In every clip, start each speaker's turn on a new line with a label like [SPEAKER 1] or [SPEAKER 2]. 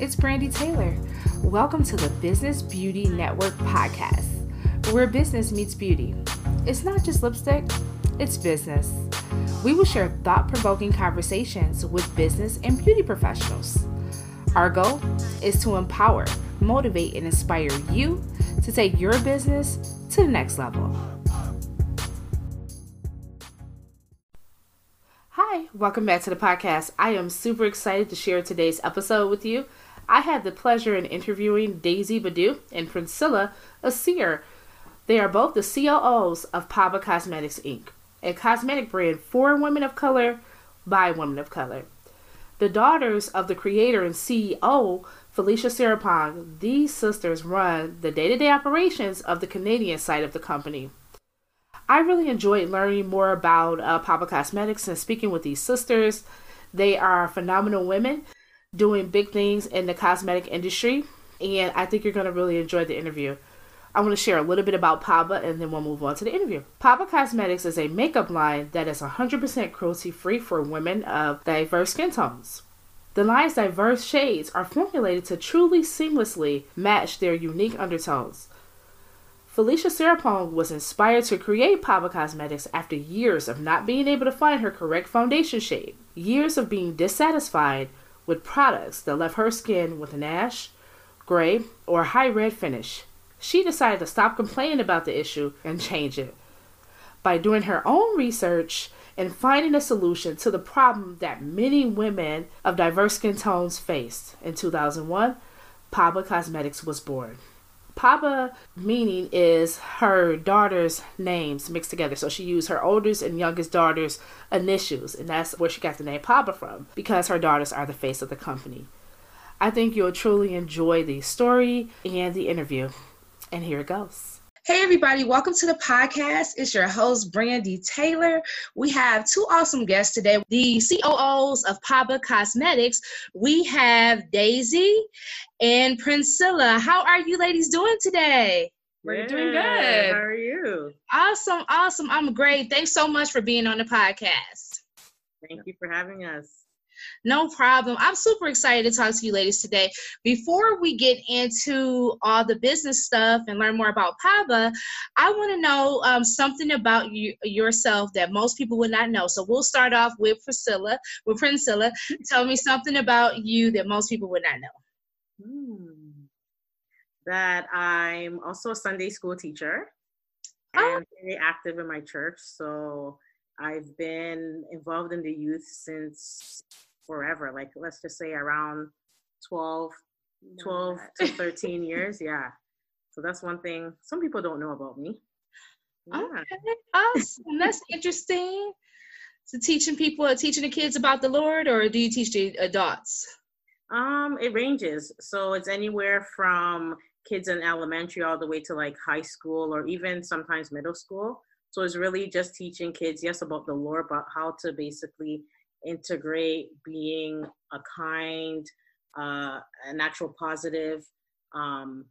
[SPEAKER 1] it's Brandy Taylor. Welcome to the Business Beauty Network podcast, where business meets beauty. It's not just lipstick, it's business. We will share thought provoking conversations with business and beauty professionals. Our goal is to empower, motivate, and inspire you to take your business to the next level. Hi, welcome back to the podcast. I am super excited to share today's episode with you. I had the pleasure in interviewing Daisy Badu and Priscilla Asir. They are both the COOs of Paba Cosmetics Inc., a cosmetic brand for women of color by women of color. The daughters of the creator and CEO, Felicia Sarapong, these sisters run the day to day operations of the Canadian side of the company. I really enjoyed learning more about uh, Paba Cosmetics and speaking with these sisters. They are phenomenal women doing big things in the cosmetic industry, and I think you're going to really enjoy the interview. I want to share a little bit about Paba and then we'll move on to the interview. Paba Cosmetics is a makeup line that is 100% cruelty free for women of diverse skin tones. The line's diverse shades are formulated to truly seamlessly match their unique undertones. Felicia Sarapong was inspired to create Paba Cosmetics after years of not being able to find her correct foundation shade, years of being dissatisfied with products that left her skin with an ash, gray, or high red finish. She decided to stop complaining about the issue and change it. By doing her own research and finding a solution to the problem that many women of diverse skin tones faced, in 2001, Paba Cosmetics was born. Paba meaning is her daughter's names mixed together. So she used her oldest and youngest daughter's initials, and that's where she got the name Paba from, because her daughters are the face of the company. I think you'll truly enjoy the story and the interview. And here it goes. Hey, everybody, welcome to the podcast. It's your host, Brandy Taylor. We have two awesome guests today the COOs of Paba Cosmetics. We have Daisy and Priscilla. How are you ladies doing today?
[SPEAKER 2] We're doing good. How are you?
[SPEAKER 1] Awesome, awesome. I'm great. Thanks so much for being on the podcast.
[SPEAKER 2] Thank you for having us.
[SPEAKER 1] No problem. I'm super excited to talk to you ladies today. Before we get into all the business stuff and learn more about Paba, I want to know um, something about you yourself that most people would not know. So we'll start off with Priscilla. With Priscilla, tell me something about you that most people would not know.
[SPEAKER 2] Hmm. That I'm also a Sunday school teacher oh. and very active in my church. So I've been involved in the youth since forever. Like let's just say around 12, 12 to 13 years. Yeah. So that's one thing some people don't know about me.
[SPEAKER 1] Yeah. Okay, awesome. That's interesting. So teaching people, teaching the kids about the Lord, or do you teach the adults?
[SPEAKER 2] Um, it ranges. So it's anywhere from kids in elementary all the way to like high school or even sometimes middle school. So it's really just teaching kids, yes, about the Lord, but how to basically integrate being a kind, uh, an actual positive, um,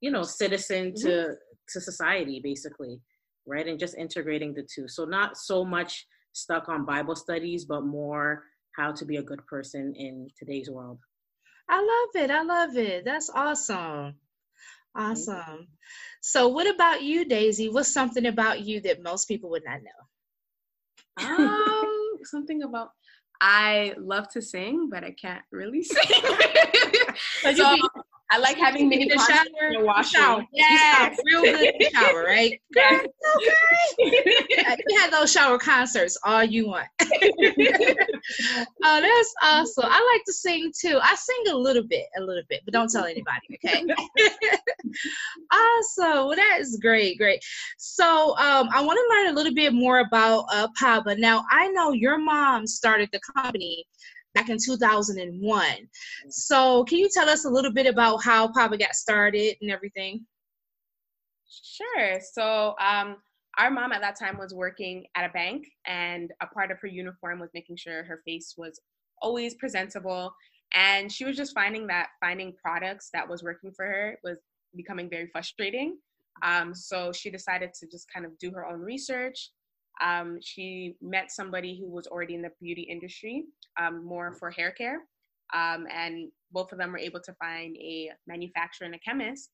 [SPEAKER 2] you know, citizen to mm-hmm. to society, basically, right? And just integrating the two. So not so much stuck on Bible studies, but more how to be a good person in today's world.
[SPEAKER 1] I love it. I love it. That's awesome. Awesome. So, what about you, Daisy? What's something about you that most people would not know?
[SPEAKER 3] Um, something about I love to sing, but I can't really sing. so I like having mini the shower. The. Shower.
[SPEAKER 1] Yeah, real good in shower, right? Girl, okay. you had those shower concerts all you want. oh, that's awesome. I like to sing too. I sing a little bit, a little bit, but don't tell anybody, okay? awesome. Well, that is great, great. So um, I want to learn a little bit more about uh, Paba. Now, I know your mom started the company back in 2001. So, can you tell us a little bit about how Paba got started and everything?
[SPEAKER 3] Sure. So, um, our mom at that time was working at a bank, and a part of her uniform was making sure her face was always presentable. And she was just finding that finding products that was working for her was becoming very frustrating. Um, so she decided to just kind of do her own research um, she met somebody who was already in the beauty industry, um, more for hair care. um, and both of them were able to find a manufacturer and a chemist.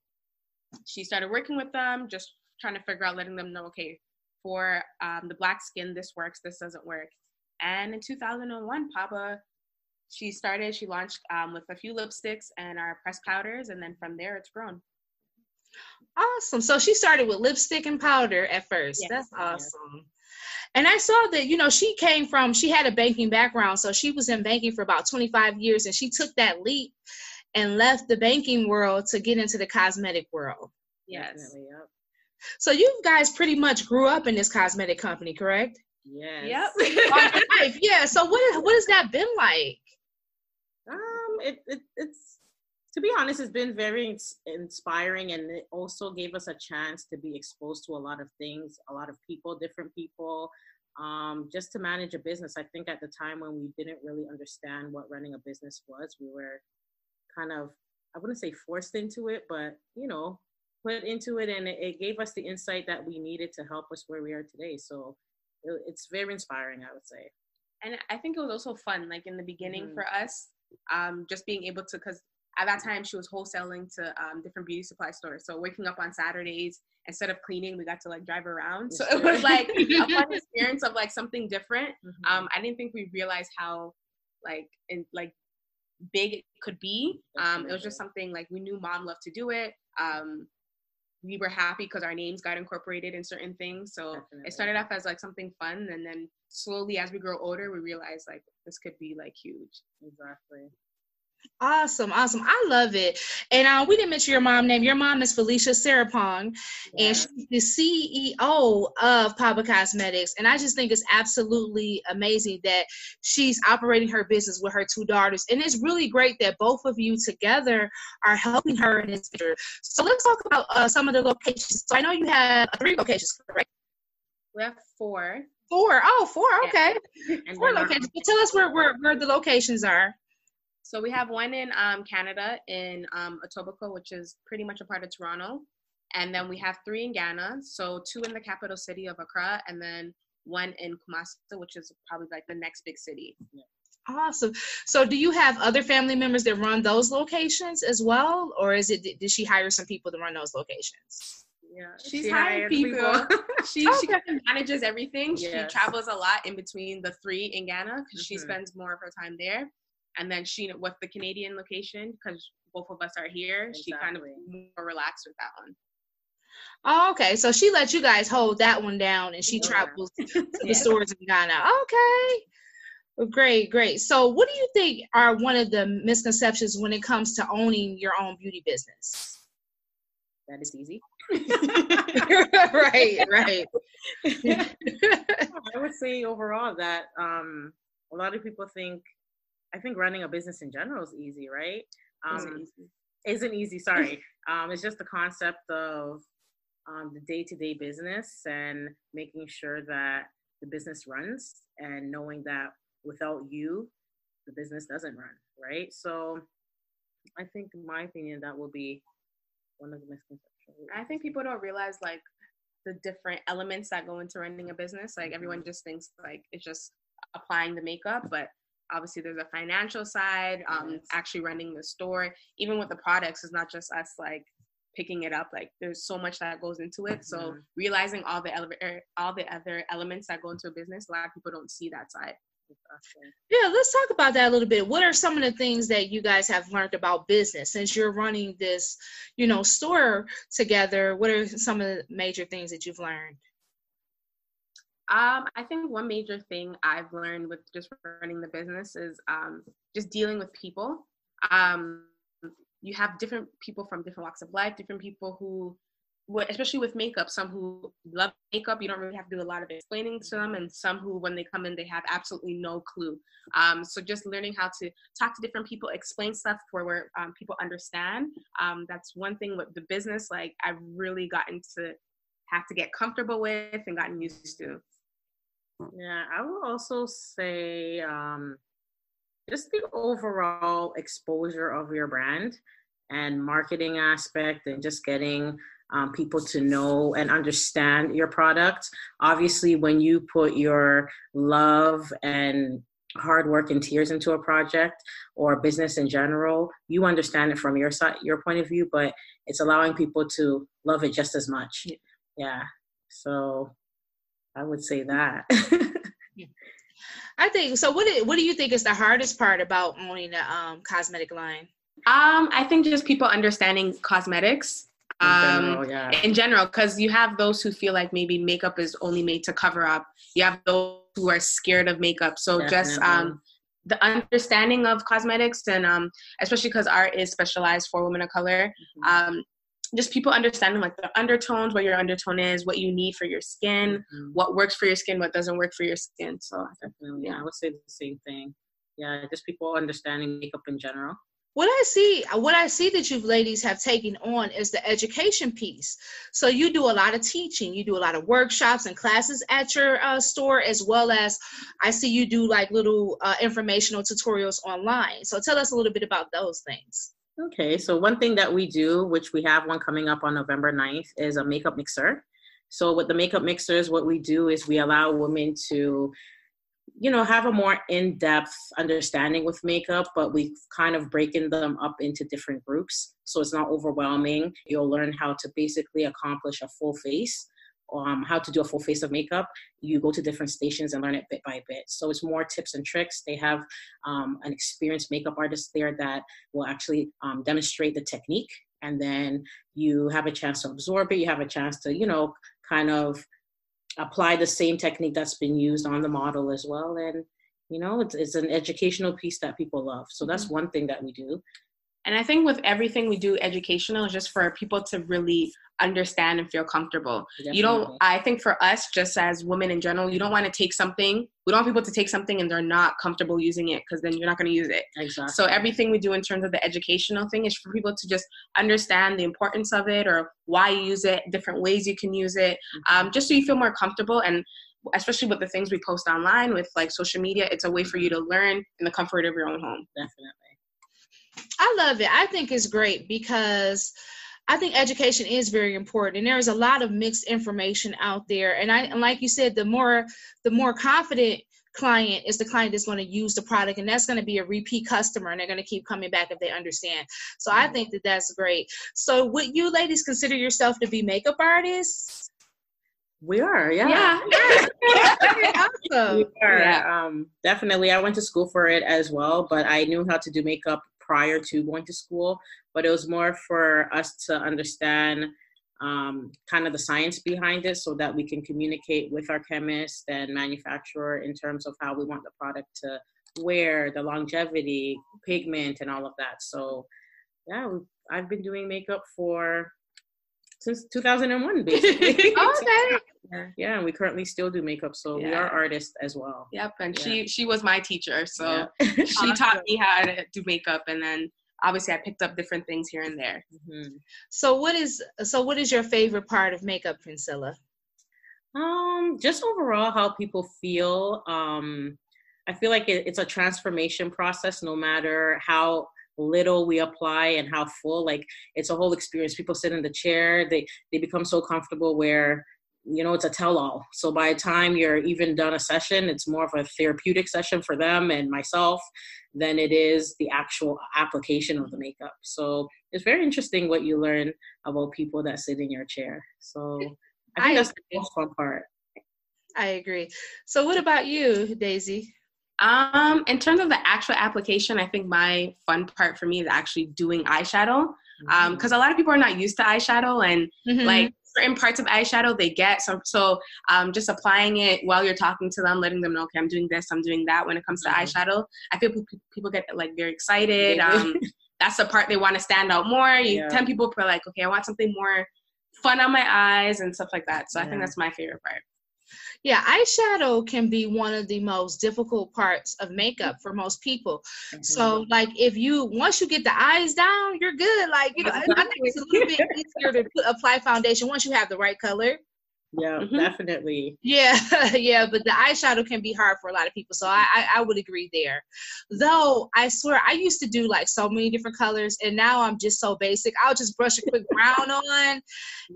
[SPEAKER 3] She started working with them, just trying to figure out, letting them know, okay, for um, the black skin, this works, this doesn't work. And in 2001, Paba, she started, she launched um, with a few lipsticks and our pressed powders, and then from there, it's grown.
[SPEAKER 4] Awesome. So she started with lipstick and powder at first. Yes, That's awesome. Yes. And I saw that, you know, she came from, she had a banking background. So she was in banking for about 25 years and she took that leap and left the banking world to get into the cosmetic world.
[SPEAKER 3] Yes. Yep.
[SPEAKER 4] So you guys pretty much grew up in this cosmetic company, correct?
[SPEAKER 2] Yes.
[SPEAKER 4] Yep. yeah. So what what has that been like?
[SPEAKER 2] Um, it, it it's to be honest, it's been very inspiring, and it also gave us a chance to be exposed to a lot of things, a lot of people, different people, um, just to manage a business. I think at the time when we didn't really understand what running a business was, we were kind of I wouldn't say forced into it, but you know, put into it, and it, it gave us the insight that we needed to help us where we are today. So it, it's very inspiring, I would say.
[SPEAKER 3] And I think it was also fun, like in the beginning mm-hmm. for us, um, just being able to, because at that time she was wholesaling to um, different beauty supply stores. So waking up on saturdays instead of cleaning we got to like drive around. So it was like a fun experience of like something different. Mm-hmm. um, i didn't think we realized how like in like big it could be. Um, it was just something like we knew mom loved to do it. Um, we were happy because our names got incorporated in certain things. So Definitely. it started off as like something fun and then slowly as we grow older we realized like this could be like huge.
[SPEAKER 2] Exactly
[SPEAKER 4] Awesome, awesome. I love it. And uh, we didn't mention your mom name. Your mom is Felicia Sarapong, yeah. and she's the CEO of Paba Cosmetics. And I just think it's absolutely amazing that she's operating her business with her two daughters. And it's really great that both of you together are helping her in this venture. So let's talk about uh, some of the locations. So I know you have three locations, correct?
[SPEAKER 3] We have four.
[SPEAKER 4] Four. Oh, four. Okay. Yeah. Four locations. Tell us where, where, where the locations are.
[SPEAKER 3] So we have one in um, Canada in um, Etobicoke, which is pretty much a part of Toronto. And then we have three in Ghana. So two in the capital city of Accra, and then one in Kumasi, which is probably like the next big city.
[SPEAKER 4] Awesome. So do you have other family members that run those locations as well? Or is it, did she hire some people to run those locations?
[SPEAKER 3] Yeah, she's she hiring people. people. she okay. she manages everything. Yes. She travels a lot in between the three in Ghana because mm-hmm. she spends more of her time there and then she with the Canadian location because both of us are here. Exactly. She kind of more relaxed with that one.
[SPEAKER 4] Oh, okay. So she let you guys hold that one down, and she yeah. travels to the yeah. stores in Ghana. Okay. Well, great, great. So, what do you think are one of the misconceptions when it comes to owning your own beauty business?
[SPEAKER 2] That is easy.
[SPEAKER 4] right, right.
[SPEAKER 2] I would say overall that um, a lot of people think I think running a business in general is easy, right? Um, isn't easy. Isn't easy. Sorry. um, it's just the concept of um, the day-to-day business and making sure that the business runs, and knowing that without you, the business doesn't run, right? So, I think, in my opinion, that will be one of the misconceptions.
[SPEAKER 3] I think people don't realize like the different elements that go into running a business. Like everyone mm-hmm. just thinks like it's just applying the makeup, but obviously there's a financial side um, actually running the store even with the products it's not just us like picking it up like there's so much that goes into it so mm-hmm. realizing all the ele- er, all the other elements that go into a business a lot of people don't see that side
[SPEAKER 4] yeah, let's talk about that a little bit. What are some of the things that you guys have learned about business since you're running this, you know, store together? What are some of the major things that you've learned?
[SPEAKER 3] Um, I think one major thing I've learned with just running the business is um, just dealing with people. Um, you have different people from different walks of life, different people who, especially with makeup, some who love makeup, you don't really have to do a lot of explaining to them, and some who, when they come in, they have absolutely no clue. Um, so just learning how to talk to different people, explain stuff for where um, people understand. Um, that's one thing with the business, like I've really gotten to have to get comfortable with and gotten used to.
[SPEAKER 2] Yeah, I will also say um, just the overall exposure of your brand and marketing aspect and just getting um, people to know and understand your product. Obviously, when you put your love and hard work and tears into a project or business in general you understand it from your side your point of view but it's allowing people to love it just as much yeah, yeah. so i would say that
[SPEAKER 4] i think so what do, what do you think is the hardest part about owning a um, cosmetic line
[SPEAKER 3] um i think just people understanding cosmetics in um, general, yeah. in general because you have those who feel like maybe makeup is only made to cover up you have those who are scared of makeup so Definitely. just um the understanding of cosmetics and um especially because art is specialized for women of color mm-hmm. um just people understanding like the undertones what your undertone is what you need for your skin mm-hmm. what works for your skin what doesn't work for your skin so
[SPEAKER 2] definitely yeah i would say the same thing yeah just people understanding makeup in general
[SPEAKER 4] what I see, what I see that you ladies have taken on is the education piece. So you do a lot of teaching, you do a lot of workshops and classes at your uh, store, as well as I see you do like little uh, informational tutorials online. So tell us a little bit about those things.
[SPEAKER 2] Okay, so one thing that we do, which we have one coming up on November 9th, is a makeup mixer. So with the makeup mixers, what we do is we allow women to you know have a more in-depth understanding with makeup but we kind of breaking them up into different groups. So it's not overwhelming. You'll learn how to basically accomplish a full face um, how to do a full face of makeup you go to different stations and learn it bit by bit. So it's more tips and tricks. They have um, an experienced makeup artist there that will actually um, demonstrate the technique and then you have a chance to absorb it. You have a chance to you know kind of apply the same technique that's been used on the model as well. And you know it's, it's an educational piece that people love. So that's mm-hmm. one thing that we do
[SPEAKER 3] and i think with everything we do educational just for people to really understand and feel comfortable. Definitely. You don't, I think for us, just as women in general, you don't want to take something, we don't want people to take something and they're not comfortable using it because then you're not going to use it. Exactly. So everything we do in terms of the educational thing is for people to just understand the importance of it or why you use it, different ways you can use it, mm-hmm. um, just so you feel more comfortable. And especially with the things we post online with like social media, it's a way for you to learn in the comfort of your own home.
[SPEAKER 2] Definitely.
[SPEAKER 4] I love it. I think it's great because I think education is very important, and there is a lot of mixed information out there. And I, and like you said, the more the more confident client is the client that's going to use the product, and that's going to be a repeat customer, and they're going to keep coming back if they understand. So I think that that's great. So would you ladies consider yourself to be makeup artists?
[SPEAKER 2] We are, yeah. Yeah. awesome. We are. Yeah. Um, definitely. I went to school for it as well, but I knew how to do makeup prior to going to school, but it was more for us to understand um, kind of the science behind it so that we can communicate with our chemist and manufacturer in terms of how we want the product to wear, the longevity, pigment, and all of that. So, yeah, I've been doing makeup for since 2001 basically okay yeah and we currently still do makeup so yeah. we are artists as well
[SPEAKER 3] yep and yeah. she she was my teacher so yeah. she taught me how to do makeup and then obviously i picked up different things here and there
[SPEAKER 4] mm-hmm. so what is so what is your favorite part of makeup Priscilla?
[SPEAKER 2] um just overall how people feel um i feel like it, it's a transformation process no matter how little we apply and how full like it's a whole experience people sit in the chair they they become so comfortable where you know it's a tell-all. So by the time you're even done a session it's more of a therapeutic session for them and myself than it is the actual application of the makeup. So it's very interesting what you learn about people that sit in your chair. So i think I that's agree. the most fun part.
[SPEAKER 4] I agree. So what about you daisy?
[SPEAKER 3] Um, in terms of the actual application, I think my fun part for me is actually doing eyeshadow. Um, because a lot of people are not used to eyeshadow and mm-hmm. like certain parts of eyeshadow they get. So so um just applying it while you're talking to them, letting them know, okay, I'm doing this, I'm doing that when it comes to mm-hmm. eyeshadow. I feel people get like very excited. Um that's the part they want to stand out more. You yeah. ten people are like, okay, I want something more fun on my eyes and stuff like that. So yeah. I think that's my favorite part.
[SPEAKER 4] Yeah, eyeshadow can be one of the most difficult parts of makeup for most people. Mm-hmm. So, like, if you once you get the eyes down, you're good. Like, you know, I think it's a little bit easier to put, apply foundation once you have the right color.
[SPEAKER 2] Yeah, mm-hmm. definitely.
[SPEAKER 4] Yeah, yeah, but the eyeshadow can be hard for a lot of people, so I, I, I would agree there. Though I swear I used to do like so many different colors, and now I'm just so basic. I'll just brush a quick brown on,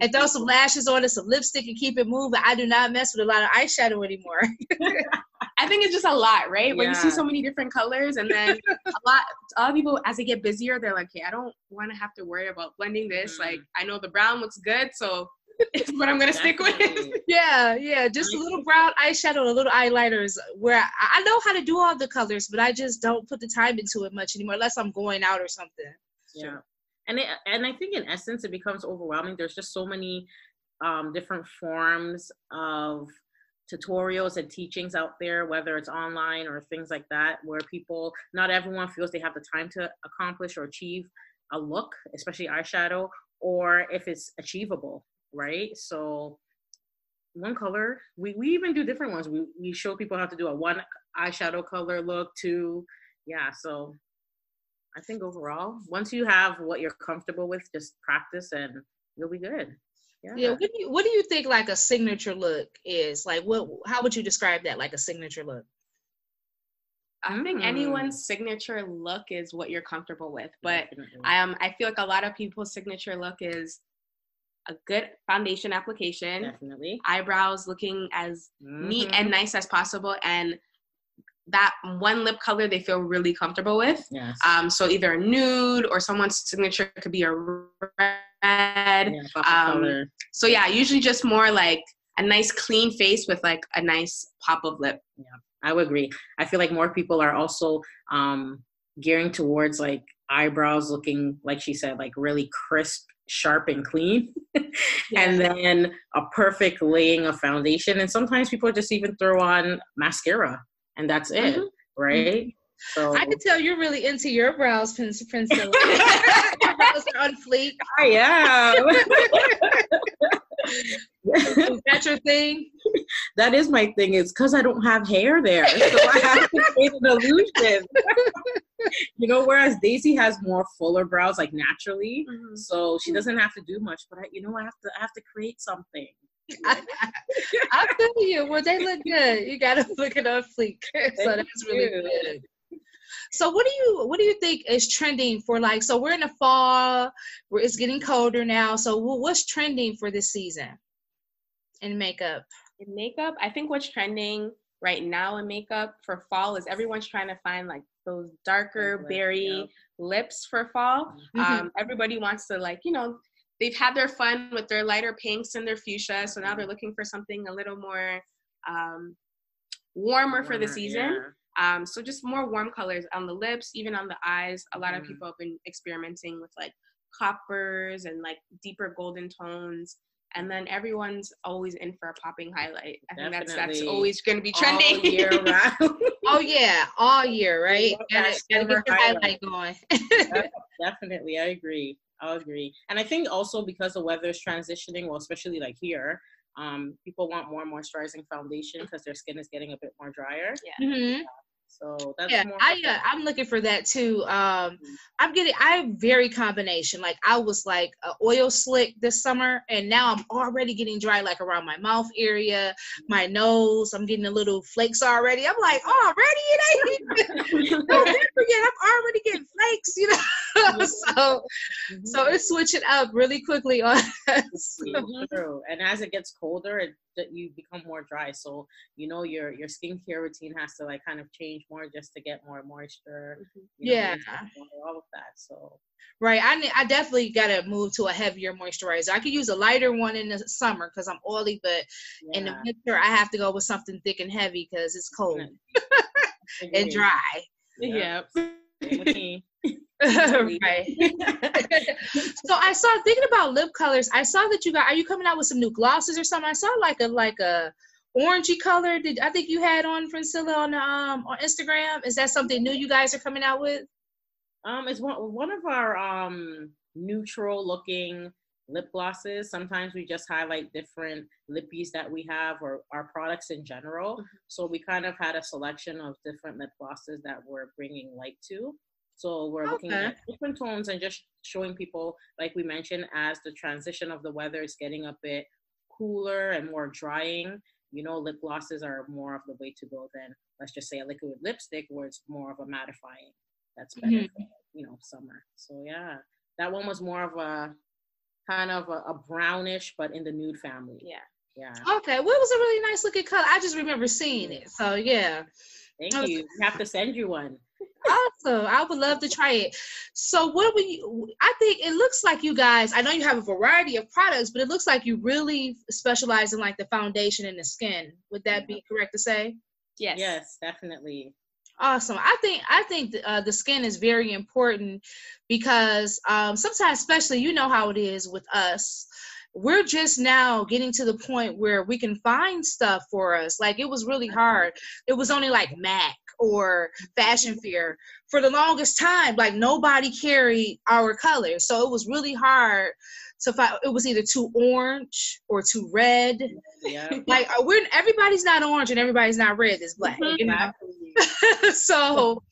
[SPEAKER 4] and throw some lashes on and some lipstick and keep it moving. I do not mess with a lot of eyeshadow anymore.
[SPEAKER 3] I think it's just a lot, right? Yeah. When you see so many different colors, and then a lot, a lot of people as they get busier, they're like, "Hey, I don't want to have to worry about blending this. Mm-hmm. Like, I know the brown looks good, so it's what I'm gonna stick with.
[SPEAKER 4] yeah, yeah, just a little brown eyeshadow, a little eyeliners. Where I, I know how to do all the colors, but I just don't put the time into it much anymore, unless I'm going out or something.
[SPEAKER 2] Yeah, and it, and I think in essence it becomes overwhelming. There's just so many um, different forms of tutorials and teachings out there, whether it's online or things like that, where people, not everyone feels they have the time to accomplish or achieve a look, especially eyeshadow, or if it's achievable, right? So one color, we, we even do different ones. We, we show people how to do a one eyeshadow color look, two, yeah. So I think overall, once you have what you're comfortable with, just practice and you'll be good.
[SPEAKER 4] Yeah. yeah. What do you What do you think like a signature look is? Like, what? How would you describe that? Like a signature look?
[SPEAKER 3] I think anyone's signature look is what you're comfortable with, but I um I feel like a lot of people's signature look is a good foundation application.
[SPEAKER 2] Definitely.
[SPEAKER 3] Eyebrows looking as mm-hmm. neat and nice as possible, and that one lip color they feel really comfortable with.
[SPEAKER 2] Yes.
[SPEAKER 3] Um, so either a nude or someone's signature could be a red. Yeah, um, so yeah, usually just more like a nice clean face with like a nice pop of lip.
[SPEAKER 2] Yeah, I would agree. I feel like more people are also um, gearing towards like eyebrows looking, like she said, like really crisp, sharp, and clean. yeah. And then a perfect laying of foundation. And sometimes people just even throw on mascara and that's it, mm-hmm. right? Mm-hmm.
[SPEAKER 4] So I can tell you're really into your brows, Prince Princess. your brows are on fleek.
[SPEAKER 2] I
[SPEAKER 4] am. Is that your thing?
[SPEAKER 2] That is my thing. It's because I don't have hair there, so I have to create an illusion. you know, whereas Daisy has more fuller brows, like naturally, mm-hmm. so she doesn't have to do much. But I, you know, I have to, I have to create something.
[SPEAKER 4] I feel you. Well, they look good. You gotta look it on fleek. so that's really good. So what do you what do you think is trending for like so we're in the fall where it's getting colder now so what's trending for this season in makeup
[SPEAKER 3] in makeup I think what's trending right now in makeup for fall is everyone's trying to find like those darker berry lips for fall mm-hmm. um, everybody wants to like you know they've had their fun with their lighter pinks and their fuchsia, so now they're looking for something a little more um, warmer, for the season. Yeah. Um, so just more warm colors on the lips, even on the eyes. A lot mm. of people have been experimenting with like coppers and like deeper golden tones. And then everyone's always in for a popping highlight. I think that's that's always going to be trending.
[SPEAKER 2] All year round.
[SPEAKER 4] oh yeah, all year, right? Gotta, gotta get your highlight going.
[SPEAKER 2] Definitely, I agree. I'll agree. And I think also because the weather is transitioning, well, especially like here, um, people want more moisturizing foundation because their skin is getting a bit more drier.
[SPEAKER 3] Yeah. Mm-hmm.
[SPEAKER 2] So that's
[SPEAKER 4] yeah, I uh, I'm looking for that too. Um, mm-hmm. I'm getting I'm very combination. Like I was like oil slick this summer, and now I'm already getting dry, like around my mouth area, mm-hmm. my nose. I'm getting a little flakes already. I'm like already it ain't yet. I'm already getting flakes, you know. so mm-hmm. so it's switching up really quickly on us.
[SPEAKER 2] True, and as it gets colder, it you become more dry. So you know your your skincare routine has to like kind of change more just to get more moisture.
[SPEAKER 4] Mm-hmm. yeah,
[SPEAKER 2] know, all of that. So
[SPEAKER 4] right, I I definitely gotta move to a heavier moisturizer. I could use a lighter one in the summer because I'm oily, but yeah. in the winter I have to go with something thick and heavy because it's cold and dry.
[SPEAKER 3] Yeah.
[SPEAKER 4] right. so I saw thinking about lip colors. I saw that you got. Are you coming out with some new glosses or something? I saw like a like a orangey color. Did I think you had on Francilla on um on Instagram? Is that something new you guys are coming out with?
[SPEAKER 2] Um, it's one one of our um neutral looking lip glosses. Sometimes we just highlight different lippies that we have or our products in general. Mm-hmm. So we kind of had a selection of different lip glosses that we're bringing light to. So we're okay. looking at different tones and just showing people, like we mentioned, as the transition of the weather is getting a bit cooler and more drying, you know, lip glosses are more of the way to go than let's just say a liquid lipstick where it's more of a mattifying. That's better mm-hmm. for, you know, summer. So yeah, that one was more of a kind of a, a brownish, but in the nude family.
[SPEAKER 3] Yeah.
[SPEAKER 2] Yeah.
[SPEAKER 4] Okay. Well, it was a really nice looking color. I just remember seeing it. So yeah.
[SPEAKER 2] Thank was- you. We have to send you one.
[SPEAKER 4] Awesome. I would love to try it. So what would you I think it looks like you guys, I know you have a variety of products, but it looks like you really specialize in like the foundation and the skin. Would that be correct to say?
[SPEAKER 2] Yes. Yes, definitely.
[SPEAKER 4] Awesome. I think I think uh, the skin is very important because um, sometimes, especially you know how it is with us, we're just now getting to the point where we can find stuff for us. Like it was really hard. It was only like Mac or Fashion Fair for the longest time. Like nobody carried our color so it was really hard to find. It was either too orange or too red. Yeah. like uh, we're everybody's not orange and everybody's not red. It's black. Mm-hmm. You know? so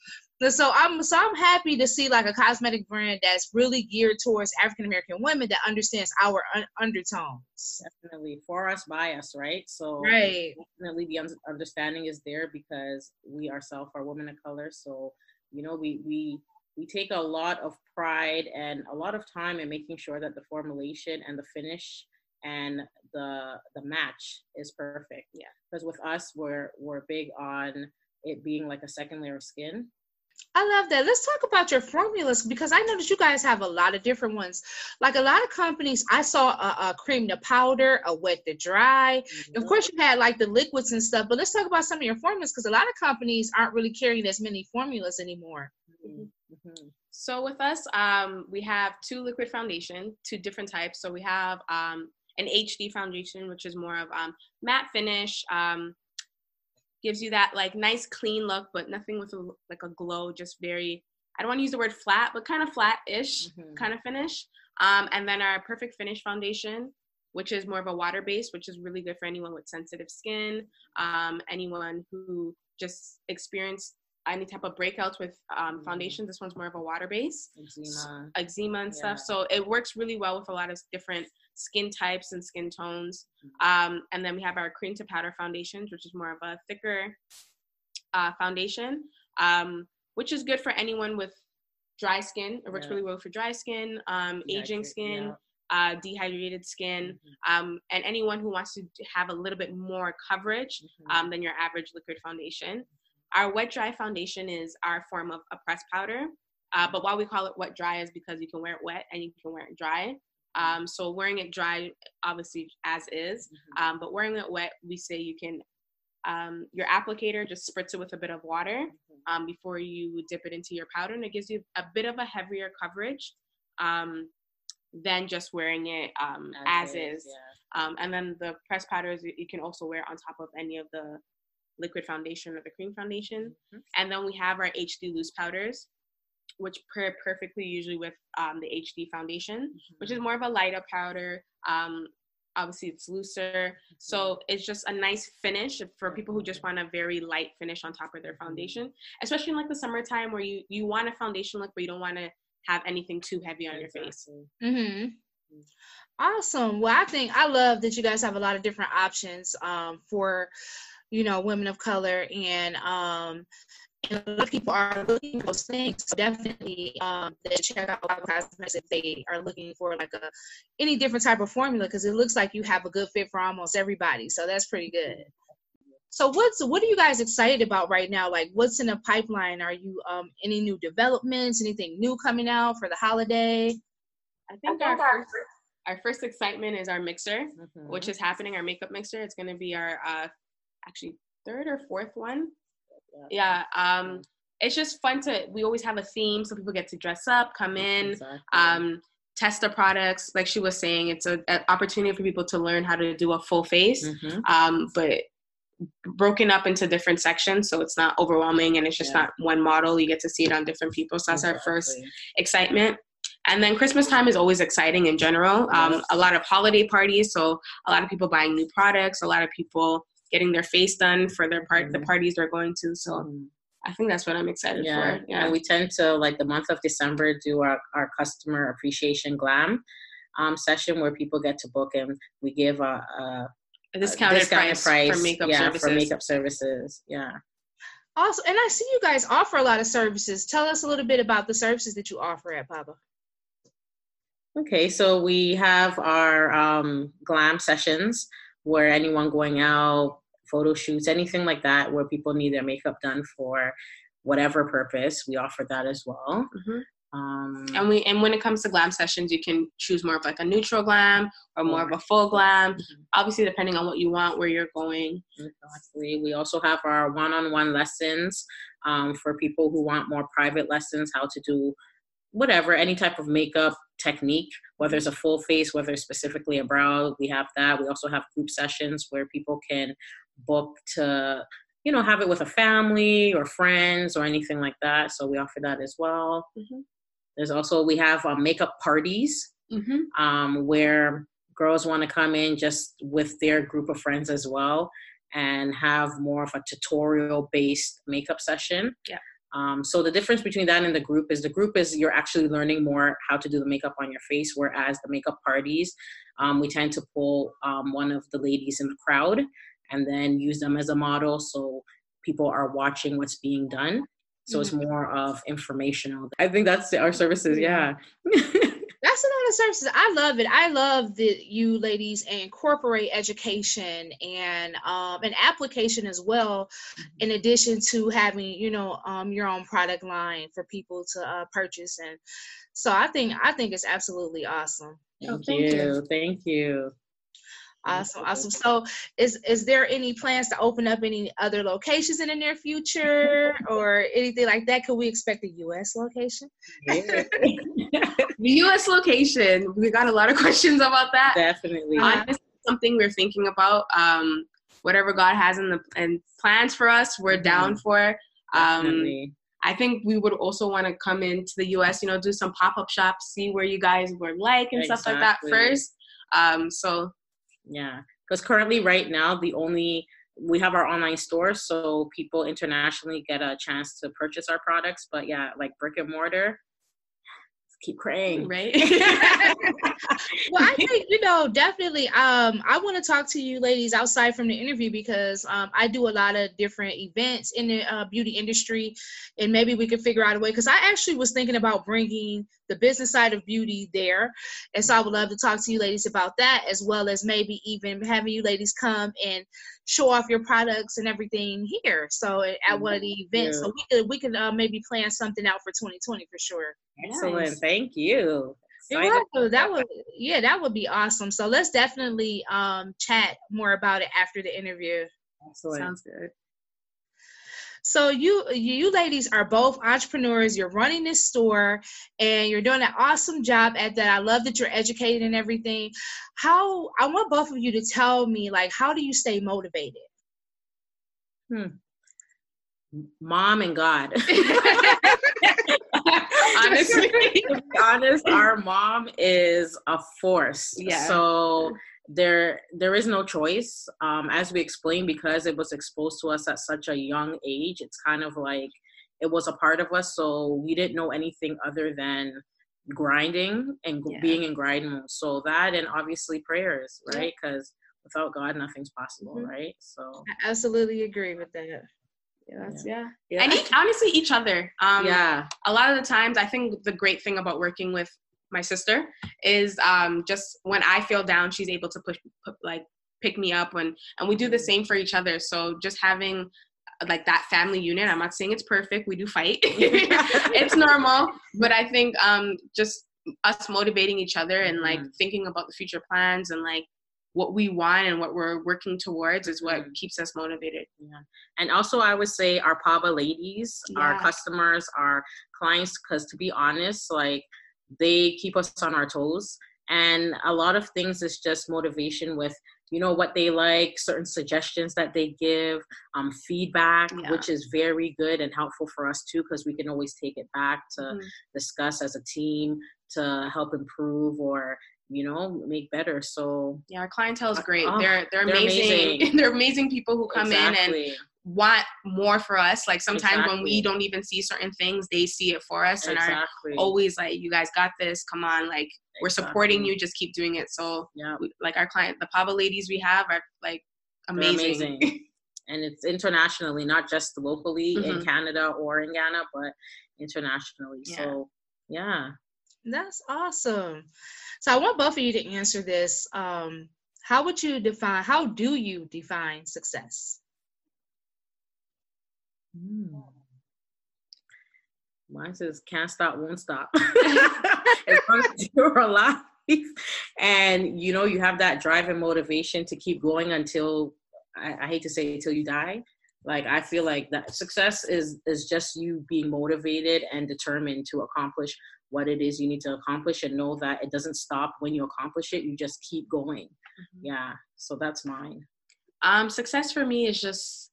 [SPEAKER 4] so I'm so I'm happy to see like a cosmetic brand that's really geared towards African American women that understands our un- undertones.
[SPEAKER 2] Definitely for us, by us, right? So
[SPEAKER 4] right,
[SPEAKER 2] definitely the un- understanding is there because we ourselves are women of color. So you know, we we we take a lot of pride and a lot of time in making sure that the formulation and the finish and the the match is perfect.
[SPEAKER 3] Yeah,
[SPEAKER 2] because with us, we're we're big on it being like a second layer of skin.
[SPEAKER 4] I love that. Let's talk about your formulas because I know that you guys have a lot of different ones. Like a lot of companies, I saw a, a cream to powder, a wet to dry. Mm-hmm. Of course, you had like the liquids and stuff, but let's talk about some of your formulas because a lot of companies aren't really carrying as many formulas anymore.
[SPEAKER 3] Mm-hmm. So with us, um, we have two liquid foundation, two different types. So we have um, an HD foundation, which is more of um, matte finish. Um, gives you that like nice clean look, but nothing with a, like a glow. Just very, I don't want to use the word flat, but kind of flat-ish mm-hmm. kind of finish. Um, and then our Perfect Finish foundation, which is more of a water base, which is really good for anyone with sensitive skin, um, anyone who just experienced any type of breakouts with um, mm-hmm. foundation. This one's more of a water base,
[SPEAKER 2] eczema,
[SPEAKER 3] eczema and yeah. stuff. So it works really well with a lot of different skin types and skin tones. Mm-hmm. Um, and then we have our cream to powder foundations, which is more of a thicker uh, foundation, um, which is good for anyone with dry skin. It works yeah. really well for dry skin, um, aging skin. Yeah. Uh, dehydrated skin, mm-hmm. um, and anyone who wants to have a little bit more coverage mm-hmm. um, than your average liquid foundation. Our wet dry foundation is our form of a pressed powder, uh, but why we call it wet dry is because you can wear it wet and you can wear it dry. Um, so wearing it dry, obviously as is, mm-hmm. um, but wearing it wet, we say you can, um, your applicator just spritz it with a bit of water mm-hmm. um, before you dip it into your powder, and it gives you a bit of a heavier coverage um, than just wearing it um, as, as, is. is. Yeah. and then the pressed powders you can also wear on top of any of the liquid foundation or the cream foundation. Mm-hmm. And then we have our HD loose powders which pair perfectly usually with um, the HD foundation, mm-hmm. which is more of a lighter powder. Um, obviously, it's looser, mm-hmm. so it's just a nice finish for people who just want a very light finish on top of their foundation, especially in like the summertime where you you want a foundation look, but you don't want to have anything too heavy on exactly. your face.
[SPEAKER 4] Mm-hmm. Awesome. Well, I think I love that you guys have a lot of different options um, for, you know, women of color and um, and a lot of people are looking for those things. So definitely, um, they check out Paba Cosmetics if they are looking for like a any different type of formula because it looks like you have a good fit for almost everybody. So that's pretty good. So what's what are you guys excited about right now? Like what's in the pipeline? Are you um any new developments? Anything new coming out for the holiday?
[SPEAKER 3] I think, I think our, first, our first excitement is our mixer, mm-hmm. which is happening. Our makeup mixer. It's going to be our uh, actually third or fourth one yeah um it's just fun to we always have a theme so people get to dress up come in exactly. um test the products like she was saying it's an opportunity for people to learn how to do a full face mm-hmm. um but broken up into different sections so it's not overwhelming and it's just yeah. not one model you get to see it on different people so that's exactly. our first excitement and then christmas time is always exciting in general um, a lot of holiday parties so a lot of people buying new products a lot of people getting their face done for their part mm-hmm. the parties they're going to. So mm-hmm. I think that's what I'm excited
[SPEAKER 2] yeah. for. Yeah, and we tend to like the month of December do our our customer appreciation glam. um, session where people get to book and we give a, a,
[SPEAKER 3] A discounted,
[SPEAKER 2] discounted
[SPEAKER 3] price, for makeup
[SPEAKER 2] yeah,
[SPEAKER 3] services.
[SPEAKER 2] for makeup services. Yeah.
[SPEAKER 4] Also, and I see you guys offer a lot of services. Tell us a little bit about the services that you offer at Paba.
[SPEAKER 2] Okay, so we have our um, glam sessions where anyone going out, photo shoots, anything like that, where people need their makeup done for whatever purpose, we offer that as well.
[SPEAKER 3] Mhm.
[SPEAKER 2] Um,
[SPEAKER 3] And we and when it comes to glam sessions, you can choose more of like a neutral glam or more of a full glam.
[SPEAKER 2] Mhm.
[SPEAKER 3] Obviously, depending on what you want, where you're going.
[SPEAKER 2] Exactly. We also have our one-on-one lessons um, for people who want more private lessons, how to do whatever, any type of makeup technique, whether it's a full face, whether it's specifically a brow. We have that. We also have group sessions where people can book to, you know, have it with a family or friends or anything like that. So we offer that as well.
[SPEAKER 3] Mhm.
[SPEAKER 2] There's also we have um, makeup parties
[SPEAKER 3] Mm-hmm.
[SPEAKER 2] um, where girls want to come in just with their group of friends as well and have more of a tutorial based makeup session.
[SPEAKER 3] Yeah.
[SPEAKER 2] Um, so the difference between that and the group is the group is you're actually learning more how to do the makeup on your face, whereas the makeup parties, um, we tend to pull um, one of the ladies in the crowd and then use them as a model so people are watching what's being done. So it's more of informational. I think that's our services. Yeah.
[SPEAKER 4] That's a lot of services. I love it. I love that you ladies incorporate education and um, an application as well, in addition to having you know um, your own product line for people to uh, purchase. And so I think I think it's absolutely awesome.
[SPEAKER 3] Oh,
[SPEAKER 2] Thank
[SPEAKER 3] thank
[SPEAKER 2] you.
[SPEAKER 3] you.
[SPEAKER 2] Thank you.
[SPEAKER 4] Awesome, awesome. So, is is there any plans to open up any other locations in the near future, or anything like that? Could we expect a U.S. location?
[SPEAKER 2] Yeah.
[SPEAKER 3] The U.S. location. We got a lot of questions about that.
[SPEAKER 2] Definitely.
[SPEAKER 3] Honestly, something we're thinking about. Um, whatever God has in the and plans for us, we're down for. Um,
[SPEAKER 2] Definitely.
[SPEAKER 3] I think we would also want to come into the U.S. You know, do some pop up shops, see where you guys were like and stuff like that first. Um, so
[SPEAKER 2] Yeah. Because currently, right now, the only we have our online store, so people internationally get a chance to purchase our products. But yeah, like brick and mortar, keep praying.
[SPEAKER 3] right.
[SPEAKER 4] well, I think you know definitely. Um, I want to talk to you ladies outside from the interview because um, I do a lot of different events in the uh, beauty industry, and maybe we could figure out a way. Because I actually was thinking about bringing the business side of beauty there, and so I would love to talk to you ladies about that, as well as maybe even having you ladies come and show off your products and everything here. So at one of the events, so we could we could uh, maybe plan something out for 2020 for sure.
[SPEAKER 2] Excellent.
[SPEAKER 3] Nice.
[SPEAKER 2] Thank you.
[SPEAKER 4] You're
[SPEAKER 2] Excited.
[SPEAKER 4] welcome. That would yeah, that would be awesome. So let's definitely um chat more about it after the interview.
[SPEAKER 2] Excellent.
[SPEAKER 3] Sounds good.
[SPEAKER 4] So you you ladies are both entrepreneurs. You're running this store and you're doing an awesome job at that. I love that you're educated and everything. How I want both of you to tell me like how do you stay motivated? Hmm.
[SPEAKER 2] Mom and God.
[SPEAKER 3] Honestly.
[SPEAKER 2] to be honest, our mom is a force.
[SPEAKER 3] Yeah.
[SPEAKER 2] So there there is no choice. Um, as we explained, because it was exposed to us at such a young age, it's kind of like it was a part of us. So we didn't know anything other than grinding and
[SPEAKER 3] Yeah.
[SPEAKER 2] being in grind mode. So that and obviously prayers, right? Because without God, nothing's possible,
[SPEAKER 3] Mhm.
[SPEAKER 2] right? So
[SPEAKER 4] I absolutely agree with that.
[SPEAKER 3] Yeah, that's, yeah.
[SPEAKER 2] yeah,
[SPEAKER 3] And each, honestly, each other. Um,
[SPEAKER 2] yeah,
[SPEAKER 3] a lot of the times i think the great thing about working with my sister is um, just when i feel down she's able to push put, like pick me up when and we do the same for each other. So just having like that family unit i'm not saying it's perfect we do fight. It's normal but i think um, just us motivating each other and like
[SPEAKER 2] Mhm.
[SPEAKER 3] thinking about the future plans and like what we want and what we're working towards is what
[SPEAKER 2] Mhm.
[SPEAKER 3] keeps us motivated.
[SPEAKER 2] And also, I would say our Paba ladies, our customers, our clients, because to be honest, like they keep us on our toes. And a lot of things is just motivation with, you know, what they like, certain suggestions that they give, um, feedback,
[SPEAKER 3] Yeah.
[SPEAKER 2] which is very good and helpful for us too, because we can always take it back to
[SPEAKER 3] Mhm.
[SPEAKER 2] discuss as a team to help improve or, you know, make better. So
[SPEAKER 3] yeah our clientele is great
[SPEAKER 2] Oh,
[SPEAKER 3] they're, they're
[SPEAKER 2] they're
[SPEAKER 3] amazing
[SPEAKER 2] amazing.
[SPEAKER 3] they're amazing people who come in and
[SPEAKER 2] exactly.
[SPEAKER 3] Want more for us. Like sometimes when we don't even see certain things, they see it for us and are always like, "You guys got this. Come on, like we're supporting you. Just keep doing it. So
[SPEAKER 2] Yeah.
[SPEAKER 3] we, like our client, the Paba ladies we have are like
[SPEAKER 2] They're
[SPEAKER 3] amazing.
[SPEAKER 2] and it's internationally, not just locally in
[SPEAKER 3] Mhm.
[SPEAKER 2] Canada or in Ghana, but internationally.
[SPEAKER 3] Yeah.
[SPEAKER 2] So yeah.
[SPEAKER 4] That's awesome. So I want both of you to answer this. Um, how would you define? How do you define success?
[SPEAKER 2] Hmm. Mine says can't stop, won't stop. as long as you're alive and you know you have that drive and motivation to keep going until I, I hate to say until you die. Like I feel like that success is is just you being motivated and determined to accomplish what it is you need to accomplish and know that it doesn't stop when you accomplish it. You just keep going. Yeah. So that's mine.
[SPEAKER 3] Um, success for me is just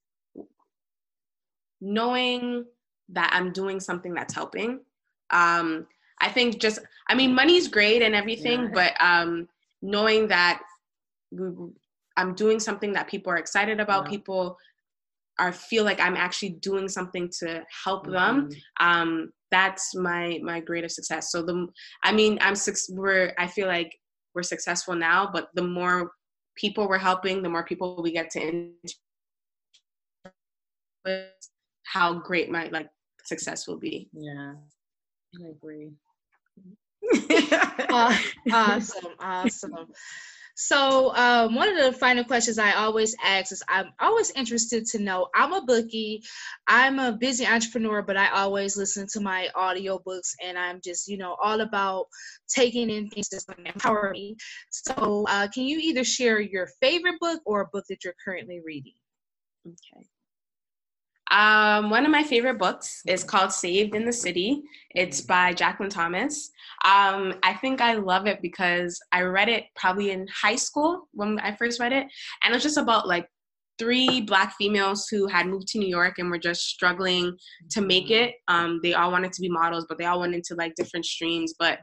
[SPEAKER 3] knowing that I'm doing something that's helping. Um, I think just, I mean, money's great and everything,
[SPEAKER 2] Yeah.
[SPEAKER 3] but um, knowing that we- I'm doing something that people are excited about,
[SPEAKER 2] Yeah.
[SPEAKER 3] people are feel like I'm actually doing something to help them.
[SPEAKER 2] Mhm.
[SPEAKER 3] Um, that's my my greatest success. So the, I mean, I'm suc we're I feel like we're successful now, but the more people we're helping, the more people we get to in- with how great my like success will be.
[SPEAKER 2] Yeah. I agree.
[SPEAKER 4] Uh, awesome, awesome. So, um, one of the final questions I always ask is I'm always interested to know. I'm a bookie, I'm a busy entrepreneur, but I always listen to my audiobooks and I'm just, you know, all about taking in things that's going to empower me. So, uh, can you either share your favorite book or a book that you're currently reading?
[SPEAKER 3] Okay. Um, one of my favorite books is called Saved in the City. It's by Jacqueline Thomas. Um, I think I love it because I read it probably in high school when I first read it, and it's just about like three black females who had moved to New York and were just struggling to make it. Um, they all wanted to be models, but they all went into like different streams. But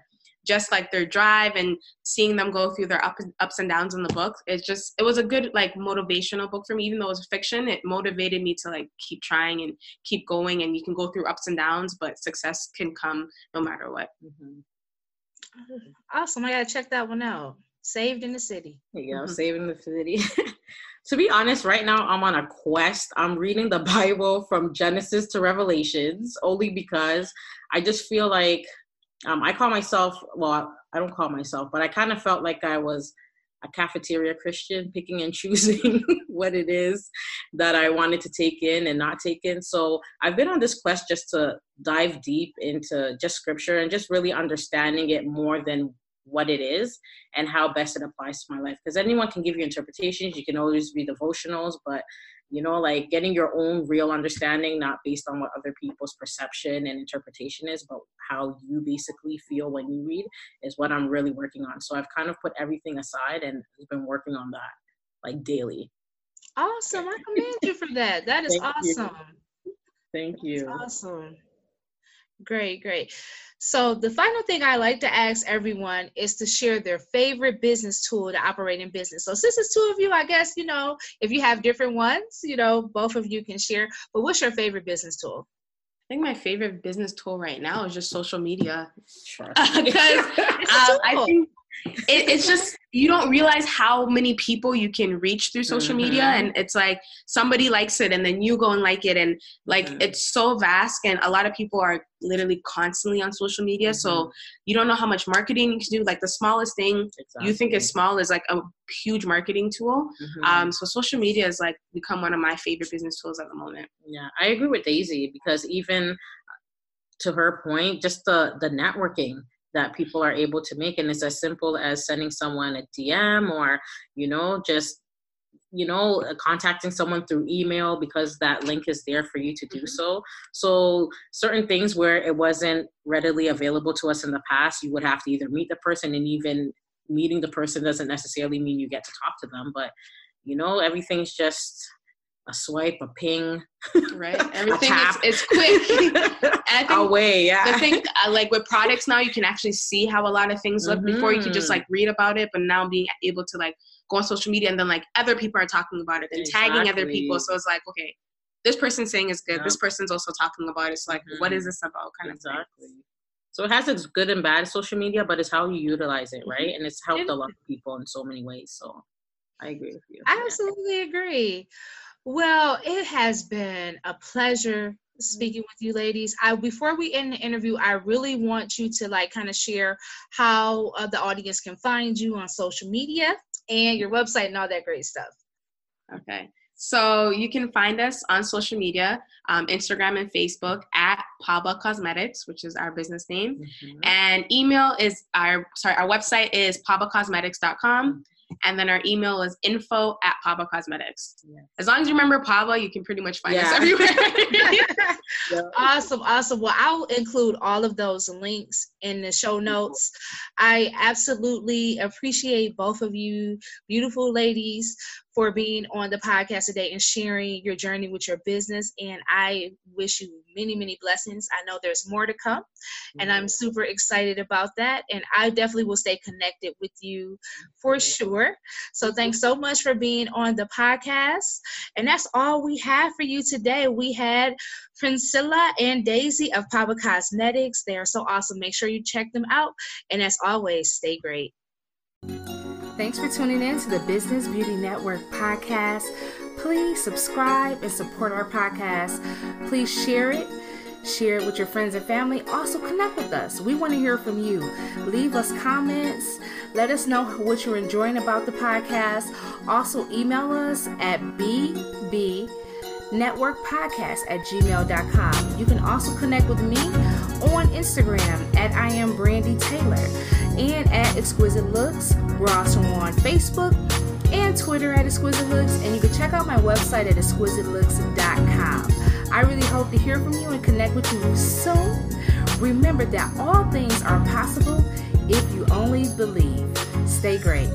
[SPEAKER 3] just like their drive and seeing them go through their up, ups and downs in the book, it's just it was a good like motivational book for me. Even though it was fiction, it motivated me to like keep trying and keep going. And you can go through ups and downs, but success can come no matter what.
[SPEAKER 2] Mhm.
[SPEAKER 4] Awesome. I got to check that one out. Saved in the City.
[SPEAKER 2] There you go,
[SPEAKER 3] Mhm.
[SPEAKER 2] saving the city. to be honest, right now I'm on a quest. I'm reading the Bible from Genesis to Revelations only because I just feel like um, I call myself, well, I don't call myself, but I kind of felt like I was a cafeteria Christian, picking and choosing what it is that I wanted to take in and not take in. So I've been on this quest just to dive deep into just scripture and just really understanding it more than what it is and how best it applies to my life. Because anyone can give you interpretations. You can always read devotionals, but you know, like getting your own real understanding, not based on what other people's perception and interpretation is, but how you basically feel when you read is what I'm really working on. So I've kind of put everything aside and been working on that like daily.
[SPEAKER 4] Awesome. I commend you for that. That is
[SPEAKER 2] Thank you.
[SPEAKER 4] awesome.
[SPEAKER 2] Thank you.
[SPEAKER 4] Awesome. Great, great. So the final thing I like to ask everyone is to share their favorite business tool to operate in business. So since it's two of you, I guess, you know, if you have different ones, you know, both of you can share. But what's your favorite business tool?
[SPEAKER 3] I think my favorite business tool right now is just social media.
[SPEAKER 2] Sure.
[SPEAKER 3] Because um, I think it, it's just you don't realize how many people you can reach through social media,
[SPEAKER 2] Mhm.
[SPEAKER 3] and it's like somebody likes it, and then you go and like it, and like
[SPEAKER 2] Mhm.
[SPEAKER 3] it's so vast, and a lot of people are literally constantly on social media, so you don't know how much marketing you can do. Like the smallest thing you think is small is like a huge marketing tool.
[SPEAKER 2] Mhm.
[SPEAKER 3] Um, so social media has like become one of my favorite business tools at the moment.
[SPEAKER 2] Yeah, I agree with Daisy because even to her point, just the the networking that people are able to make, and it's as simple as sending someone a DM or you know just you know contacting someone through email because that link is there for you to do
[SPEAKER 3] Mhm.
[SPEAKER 2] so so certain things where it wasn't readily available to us in the past you would have to either meet the person and even meeting the person doesn't necessarily mean you get to talk to them but you know everything's just a swipe a ping
[SPEAKER 3] Right? Everything is quick. And I think
[SPEAKER 2] away yeah
[SPEAKER 3] the thing uh, like with products now you can actually see how a lot of things look before you can just like read about it but now being able to like go on social media and then like other people are talking about it and tagging other people so it's like okay this person's saying it's good this person's also talking about it so like what is
[SPEAKER 2] Mhm.
[SPEAKER 3] this about kind of
[SPEAKER 2] exactly So it has its good and bad social media, but it's how you utilize it, right? And it's helped a lot of people in so many ways. So I agree with you.
[SPEAKER 4] I absolutely agree. Well, it has been a pleasure speaking with you ladies. I before we end the interview, I really want you to like kind of share how uh, the audience can find you on social media and your website and all that great stuff.
[SPEAKER 3] Okay. So you can find us on social media, um, Instagram and Facebook at Paba Cosmetics, which is our business name. Mm-hmm. And email is our sorry, our website is pabacosmetics.com. And then our email is info at Paba Cosmetics. Yes. As long as you remember Paba, you can pretty much find yeah. us everywhere.
[SPEAKER 4] yeah. Awesome, awesome. Well, I'll include all of those links in the show notes. I absolutely appreciate both of you, beautiful ladies, for being on the podcast today and sharing your journey with your business. And I wish you many, many blessings. I know there's more to come, and I'm mm-hmm. super excited about that. And I definitely will stay connected with you for sure. So thanks so much for being on the podcast. And that's all we have for you today. We had Priscilla and Daisy of Paba Cosmetics. They are so awesome. Make sure you check them out. And as always, stay great.
[SPEAKER 1] Thanks for tuning in to the Business Beauty Network podcast. Please subscribe and support our podcast. Please share it. Share it with your friends and family. Also, connect with us. We want to hear from you. Leave us comments. Let us know what you're enjoying about the podcast. Also, email us at bb networkpodcast at gmail.com. You can also connect with me on Instagram at I am Brandy Taylor and at Exquisite Looks. We're also on Facebook and Twitter at Exquisite Looks, and you can check out my website at exquisitelooks.com. I really hope to hear from you and connect with you soon. Remember that all things are possible if you only believe. Stay great.